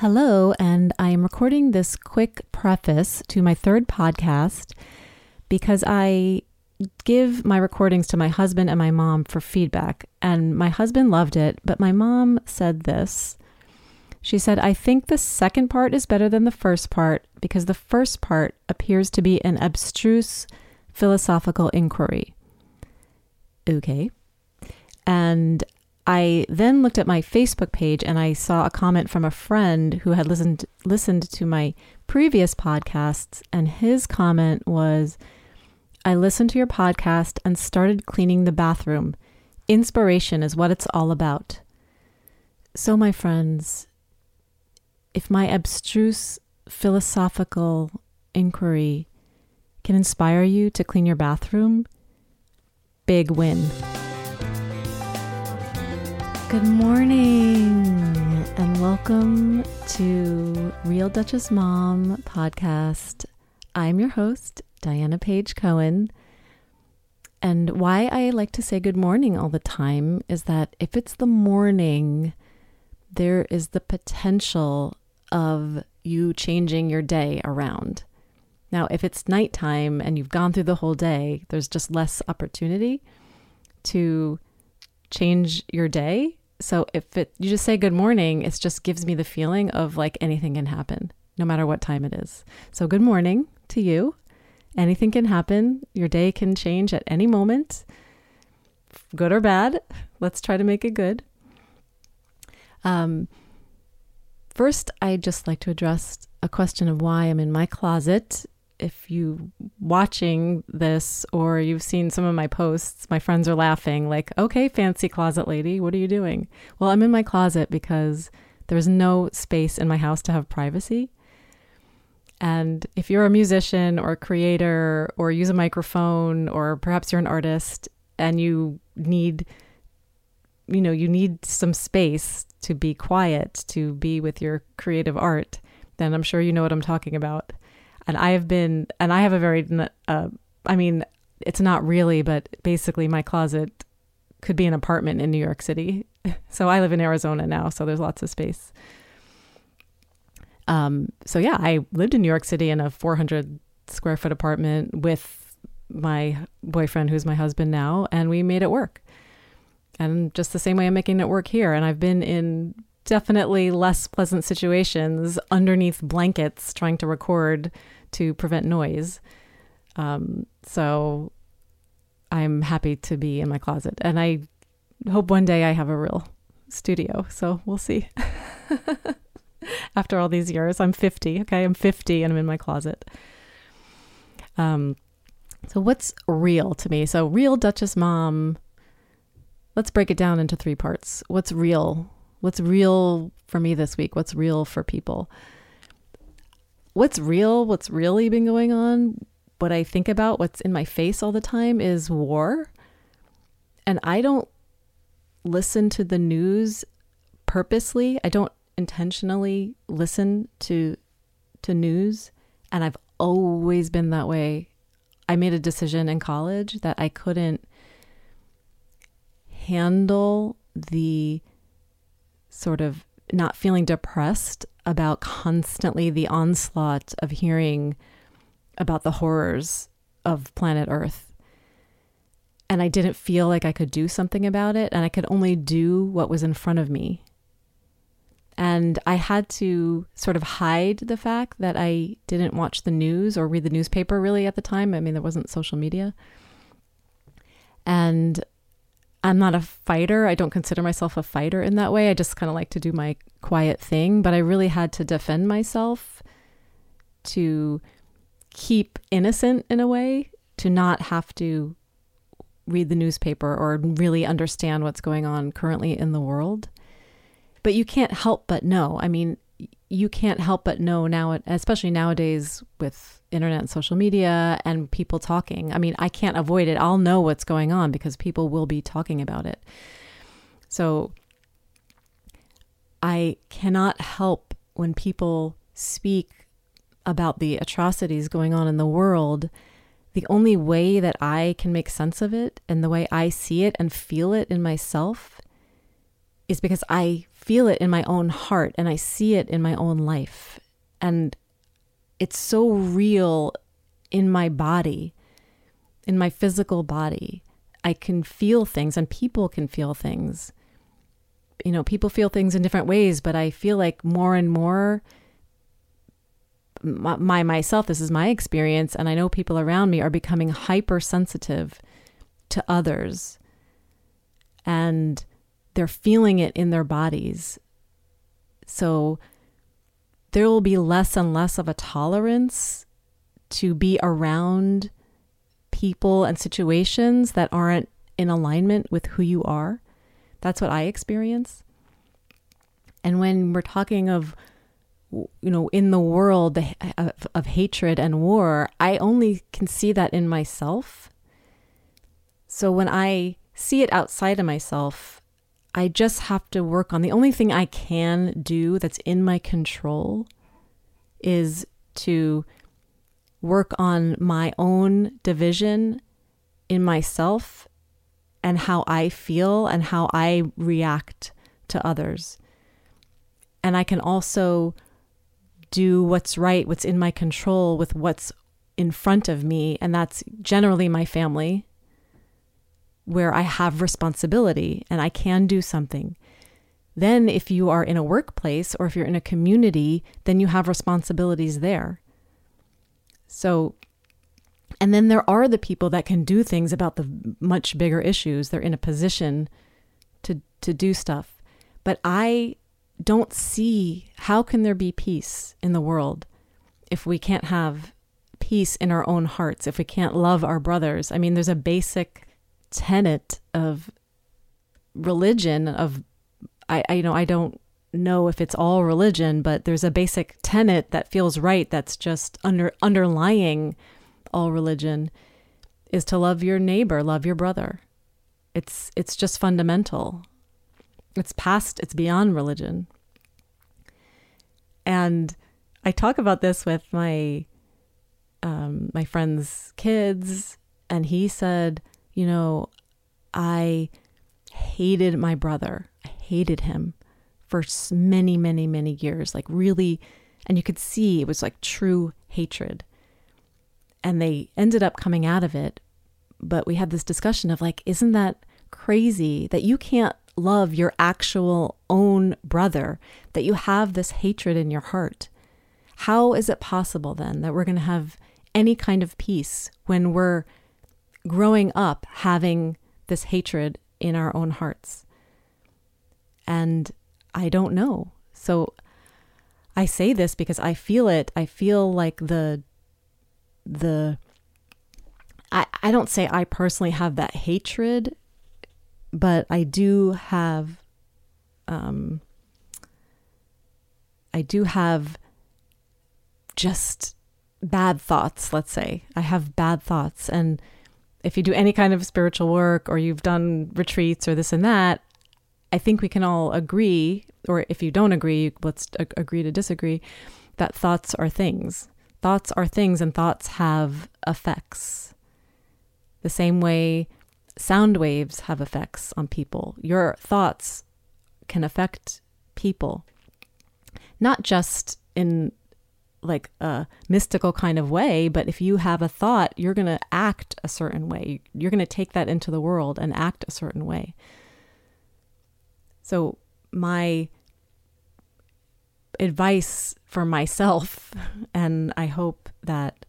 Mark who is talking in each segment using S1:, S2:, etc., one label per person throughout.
S1: Hello, and I am recording this quick preface to my third podcast because I give my recordings to my husband and my mom for feedback. And my husband loved it, but my mom said this. She said, I think the second part is better than the first part because the first part appears to be an abstruse philosophical inquiry. Okay. And I then looked at my Facebook page and I saw a comment from a friend who had listened listened to my previous podcasts and his comment was I listened to your podcast and started cleaning the bathroom. Inspiration is what it's all about. So my friends, if my abstruse philosophical inquiry can inspire you to clean your bathroom, big win. Good morning and welcome to Real Duchess Mom podcast. I'm your host, Diana Page Cohen. And why I like to say good morning all the time is that if it's the morning, there is the potential of you changing your day around. Now, if it's nighttime and you've gone through the whole day, there's just less opportunity to change your day. So if it you just say good morning, it just gives me the feeling of like anything can happen no matter what time it is. So good morning to you. Anything can happen. Your day can change at any moment. Good or bad. Let's try to make it good. Um first I'd just like to address a question of why I'm in my closet if you watching this or you've seen some of my posts, my friends are laughing like, "Okay, fancy closet lady, what are you doing?" Well, I'm in my closet because there's no space in my house to have privacy. And if you're a musician or a creator or use a microphone or perhaps you're an artist and you need you know, you need some space to be quiet, to be with your creative art, then I'm sure you know what I'm talking about and I have been, and I have a very, uh, I mean, it's not really, but basically my closet could be an apartment in New York City. So I live in Arizona now, so there's lots of space. Um, so yeah, I lived in New York City in a 400 square foot apartment with my boyfriend, who's my husband now, and we made it work. And just the same way I'm making it work here. And I've been in definitely less pleasant situations underneath blankets trying to record to prevent noise. Um, so I'm happy to be in my closet. And I hope one day I have a real studio. So we'll see. After all these years, I'm 50. Okay. I'm 50 and I'm in my closet. Um, so what's real to me? So real Duchess mom. Let's break it down into three parts. What's real? What's real for me this week? What's real for people? What's real, what's really been going on, what I think about, what's in my face all the time is war. And I don't listen to the news purposely. I don't intentionally listen to to news, and I've always been that way. I made a decision in college that I couldn't handle the sort of not feeling depressed about constantly the onslaught of hearing about the horrors of planet Earth. And I didn't feel like I could do something about it, and I could only do what was in front of me. And I had to sort of hide the fact that I didn't watch the news or read the newspaper really at the time. I mean, there wasn't social media. And I'm not a fighter. I don't consider myself a fighter in that way. I just kind of like to do my quiet thing, but I really had to defend myself to keep innocent in a way, to not have to read the newspaper or really understand what's going on currently in the world. But you can't help but know. I mean, you can't help but know now, especially nowadays with internet and social media and people talking. I mean, I can't avoid it. I'll know what's going on because people will be talking about it. So I cannot help when people speak about the atrocities going on in the world. The only way that I can make sense of it and the way I see it and feel it in myself is because I feel it in my own heart and I see it in my own life. And it's so real in my body, in my physical body. I can feel things and people can feel things. You know, people feel things in different ways, but I feel like more and more my, my myself, this is my experience, and I know people around me are becoming hypersensitive to others. And they're feeling it in their bodies. So there will be less and less of a tolerance to be around people and situations that aren't in alignment with who you are. That's what I experience. And when we're talking of, you know, in the world uh, of, of hatred and war, I only can see that in myself. So when I see it outside of myself, I just have to work on the only thing I can do that's in my control is to work on my own division in myself and how I feel and how I react to others. And I can also do what's right, what's in my control with what's in front of me. And that's generally my family where I have responsibility and I can do something. Then, if you are in a workplace or if you're in a community, then you have responsibilities there. So, and then there are the people that can do things about the much bigger issues. They're in a position to, to do stuff. But I don't see how can there be peace in the world if we can't have peace in our own hearts, if we can't love our brothers. I mean, there's a basic tenet of religion of I, I you know I don't know if it's all religion, but there's a basic tenet that feels right that's just under underlying all religion is to love your neighbor, love your brother. It's it's just fundamental. It's past, it's beyond religion. And I talk about this with my um, my friend's kids, and he said, you know, I hated my brother. I hated him for many, many, many years. Like, really, and you could see it was like true hatred. And they ended up coming out of it. But we had this discussion of like, isn't that crazy that you can't love your actual own brother, that you have this hatred in your heart? How is it possible then that we're going to have any kind of peace when we're growing up having this hatred in our own hearts. And I don't know. So I say this because I feel it. I feel like the the I, I don't say I personally have that hatred, but I do have um I do have just bad thoughts, let's say. I have bad thoughts and if you do any kind of spiritual work or you've done retreats or this and that, I think we can all agree, or if you don't agree, let's agree to disagree, that thoughts are things. Thoughts are things, and thoughts have effects. The same way sound waves have effects on people. Your thoughts can affect people, not just in like a mystical kind of way, but if you have a thought, you're going to act a certain way. You're going to take that into the world and act a certain way. So, my advice for myself, and I hope that,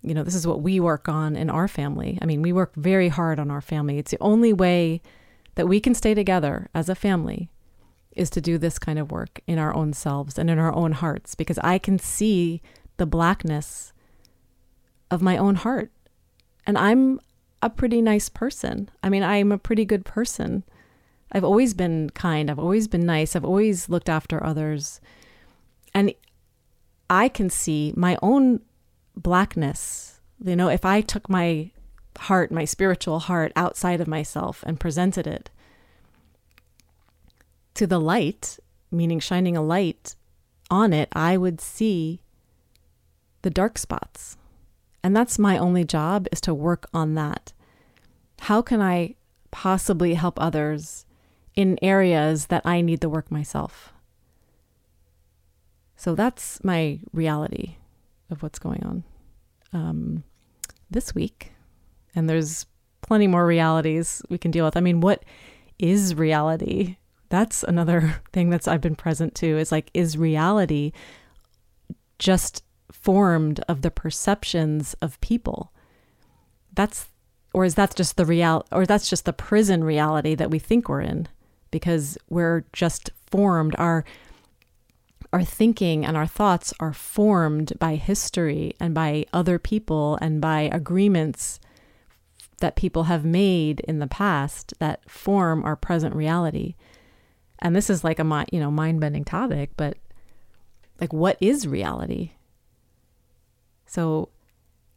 S1: you know, this is what we work on in our family. I mean, we work very hard on our family. It's the only way that we can stay together as a family is to do this kind of work in our own selves and in our own hearts because I can see the blackness of my own heart. And I'm a pretty nice person. I mean, I'm a pretty good person. I've always been kind. I've always been nice. I've always looked after others. And I can see my own blackness. You know, if I took my heart, my spiritual heart outside of myself and presented it, to the light, meaning shining a light on it, I would see the dark spots. And that's my only job is to work on that. How can I possibly help others in areas that I need the work myself. So that's my reality of what's going on um, this week. And there's plenty more realities we can deal with. I mean, what is reality? That's another thing that's I've been present to is like, is reality just formed of the perceptions of people? That's or is that just the real or that's just the prison reality that we think we're in because we're just formed our our thinking and our thoughts are formed by history and by other people and by agreements that people have made in the past that form our present reality. And this is like a you know mind-bending topic, but like what is reality? So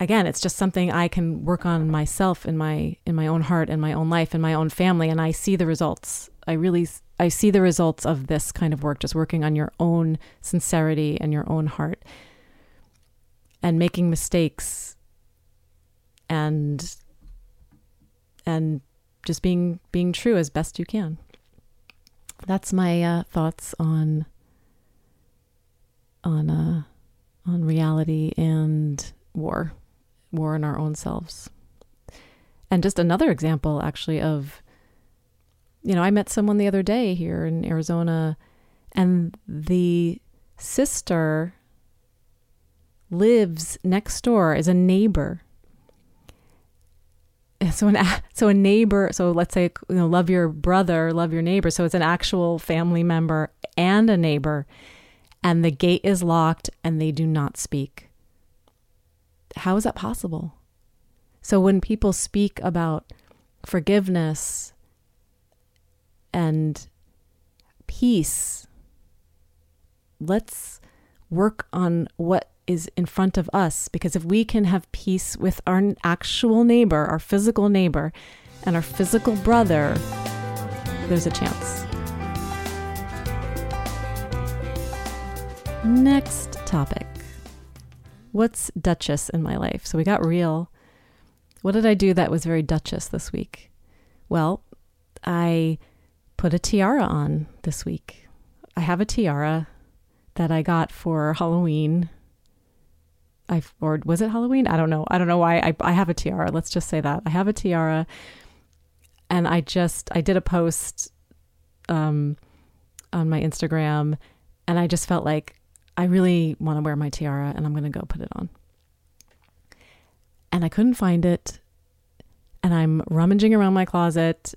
S1: again, it's just something I can work on myself in my in my own heart and my own life and my own family and I see the results. I really I see the results of this kind of work, just working on your own sincerity and your own heart and making mistakes and and just being being true as best you can. That's my uh, thoughts on on uh, on reality and war, war in our own selves. And just another example, actually, of you know, I met someone the other day here in Arizona, and the sister lives next door as a neighbor. So an so a neighbor. So let's say you know, love your brother, love your neighbor. So it's an actual family member and a neighbor, and the gate is locked, and they do not speak. How is that possible? So when people speak about forgiveness and peace. Let's work on what is in front of us because if we can have peace with our actual neighbor, our physical neighbor, and our physical brother, there's a chance. Next topic. What's Duchess in my life? So we got real. What did I do that was very Duchess this week? Well, I put a tiara on this week. I have a tiara that I got for Halloween. I or was it Halloween? I don't know. I don't know why I I have a tiara. Let's just say that. I have a tiara and I just I did a post um on my Instagram and I just felt like I really want to wear my tiara and I'm going to go put it on. And I couldn't find it. And I'm rummaging around my closet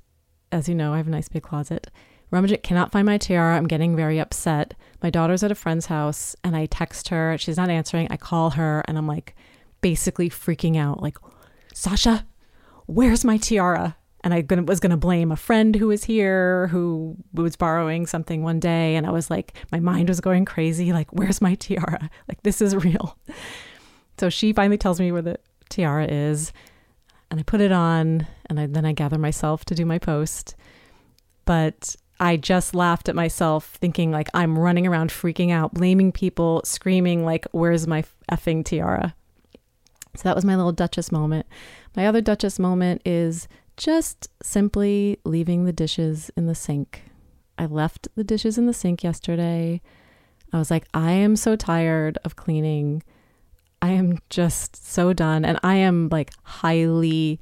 S1: as you know, I have a nice big closet. Rummage cannot find my tiara. I'm getting very upset. My daughter's at a friend's house and I text her. She's not answering. I call her and I'm like basically freaking out like, Sasha, where's my tiara? And I was going to blame a friend who was here who was borrowing something one day. And I was like, my mind was going crazy. Like, where's my tiara? Like, this is real. So she finally tells me where the tiara is and I put it on and I, then I gather myself to do my post. But I just laughed at myself thinking like I'm running around freaking out, blaming people, screaming like where's my effing tiara? So that was my little Duchess moment. My other Duchess moment is just simply leaving the dishes in the sink. I left the dishes in the sink yesterday. I was like, I am so tired of cleaning. I am just so done. And I am like highly,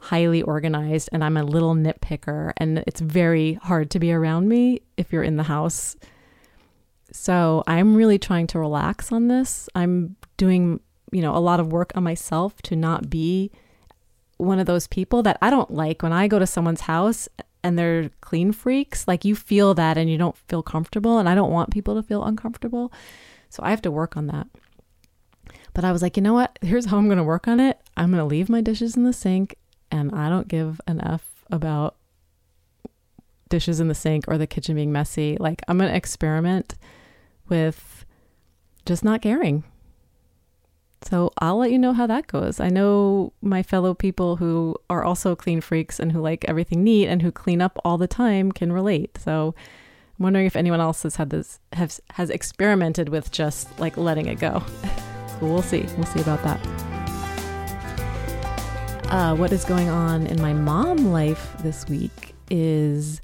S1: highly organized and I'm a little nitpicker. And it's very hard to be around me if you're in the house. So I'm really trying to relax on this. I'm doing, you know, a lot of work on myself to not be one of those people that I don't like when I go to someone's house and they're clean freaks. Like you feel that and you don't feel comfortable. And I don't want people to feel uncomfortable. So I have to work on that. But I was like, you know what? Here's how I'm going to work on it. I'm going to leave my dishes in the sink and I don't give an F about dishes in the sink or the kitchen being messy. Like, I'm going to experiment with just not caring. So I'll let you know how that goes. I know my fellow people who are also clean freaks and who like everything neat and who clean up all the time can relate. So I'm wondering if anyone else has had this has has experimented with just like letting it go. we'll see. We'll see about that. Uh, what is going on in my mom life this week is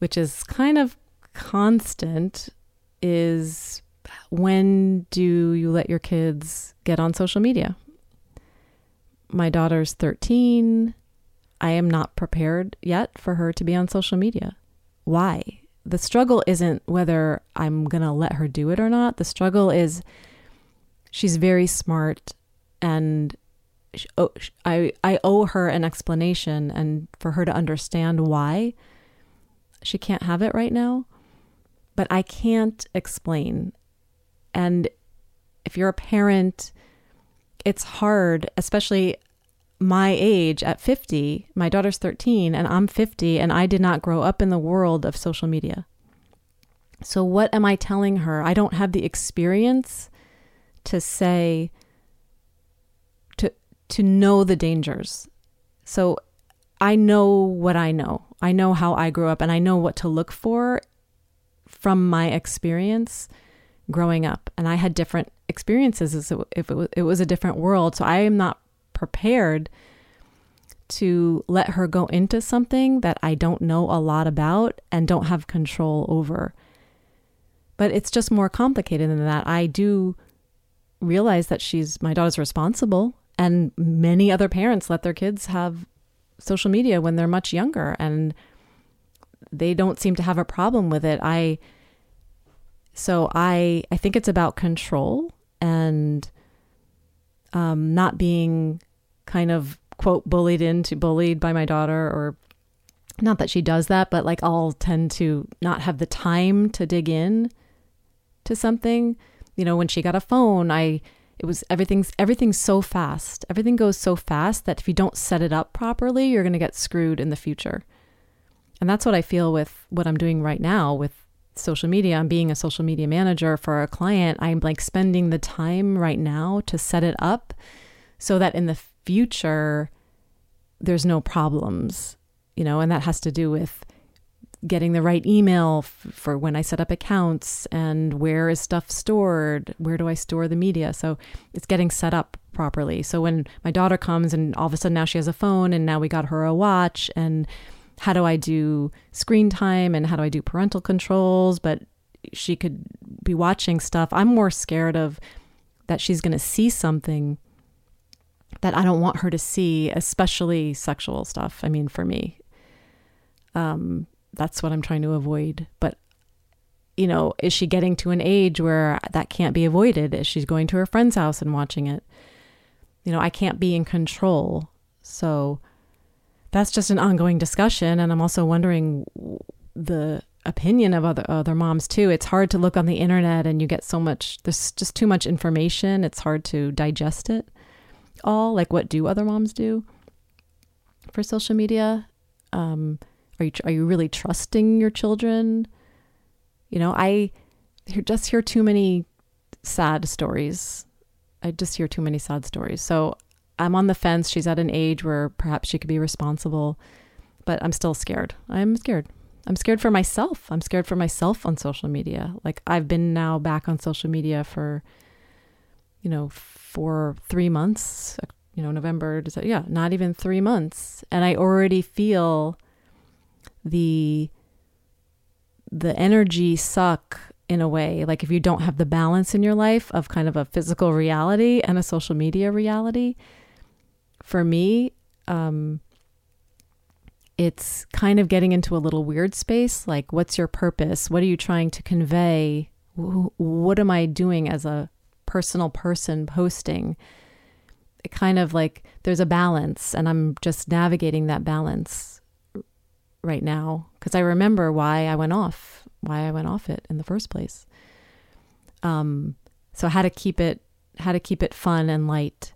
S1: which is kind of constant, is when do you let your kids get on social media? My daughter's 13. I am not prepared yet for her to be on social media. Why? The struggle isn't whether I'm going to let her do it or not. The struggle is she's very smart and oh, I I owe her an explanation and for her to understand why she can't have it right now. But I can't explain. And if you're a parent, it's hard, especially my age at 50. My daughter's 13 and I'm 50 and I did not grow up in the world of social media. So what am I telling her? I don't have the experience to say to to know the dangers. So I know what I know. I know how I grew up and I know what to look for from my experience growing up. And I had different experiences as if it was, it was a different world. So I am not prepared to let her go into something that I don't know a lot about and don't have control over. But it's just more complicated than that. I do realize that she's my daughter's responsible and many other parents let their kids have social media when they're much younger and they don't seem to have a problem with it. I so I I think it's about control and um, not being kind of quote bullied into bullied by my daughter or not that she does that, but like I'll tend to not have the time to dig in to something. You know, when she got a phone, I it was everything's everything's so fast. Everything goes so fast that if you don't set it up properly, you're going to get screwed in the future. And that's what I feel with what I'm doing right now with social media. I'm being a social media manager for a client. I'm like spending the time right now to set it up so that in the future there's no problems, you know, and that has to do with getting the right email f- for when I set up accounts and where is stuff stored? Where do I store the media? So it's getting set up properly. So when my daughter comes and all of a sudden now she has a phone and now we got her a watch and how do I do screen time and how do I do parental controls? But she could be watching stuff. I'm more scared of that she's going to see something that I don't want her to see, especially sexual stuff. I mean, for me, um, that's what I'm trying to avoid. But you know, is she getting to an age where that can't be avoided? Is she going to her friend's house and watching it? You know, I can't be in control. So that's just an ongoing discussion. And I'm also wondering the opinion of other other moms too. It's hard to look on the internet and you get so much there's just too much information. It's hard to digest it all. Like what do other moms do for social media? Um, are you are you really trusting your children? You know, I just hear too many sad stories. I just hear too many sad stories. So I'm on the fence. She's at an age where perhaps she could be responsible, but I'm still scared. I'm scared. I'm scared for myself. I'm scared for myself on social media. Like I've been now back on social media for, you know, for three months. You know, November. Yeah, not even three months, and I already feel the the energy suck in a way. Like if you don't have the balance in your life of kind of a physical reality and a social media reality for me um it's kind of getting into a little weird space. Like what's your purpose? What are you trying to convey? What am i doing as a personal person posting? It kind of like there's a balance and i'm just navigating that balance right now because I remember why I went off, why I went off it in the first place. Um, so how to keep it, how to keep it fun and light.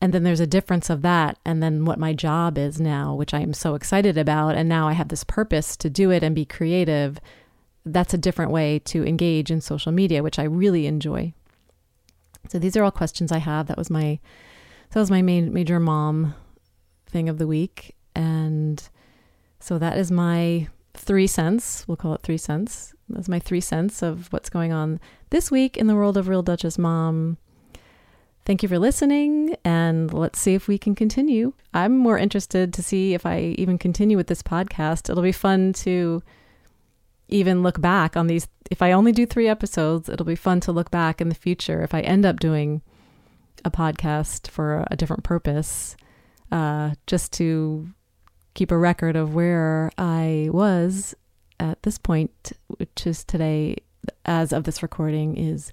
S1: And then there's a difference of that, and then what my job is now, which I am so excited about, and now I have this purpose to do it and be creative. That's a different way to engage in social media, which I really enjoy. So these are all questions I have. That was my that was my main major mom thing of the week, and so that is my three cents. We'll call it three cents. That's my three cents of what's going on this week in the world of Real Duchess Mom. Thank you for listening, and let's see if we can continue. I'm more interested to see if I even continue with this podcast. It'll be fun to even look back on these. If I only do three episodes, it'll be fun to look back in the future. If I end up doing a podcast for a different purpose, uh, just to keep a record of where I was at this point, which is today, as of this recording, is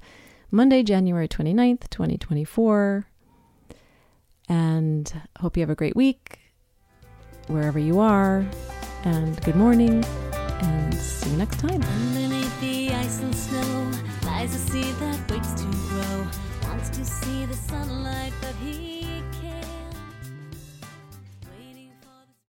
S1: Monday, January 29th, 2024. And hope you have a great week wherever you are. And good morning, and see you next time.
S2: Underneath the ice and snow lies a seed that waits to grow. Wants to see the sunlight, but he.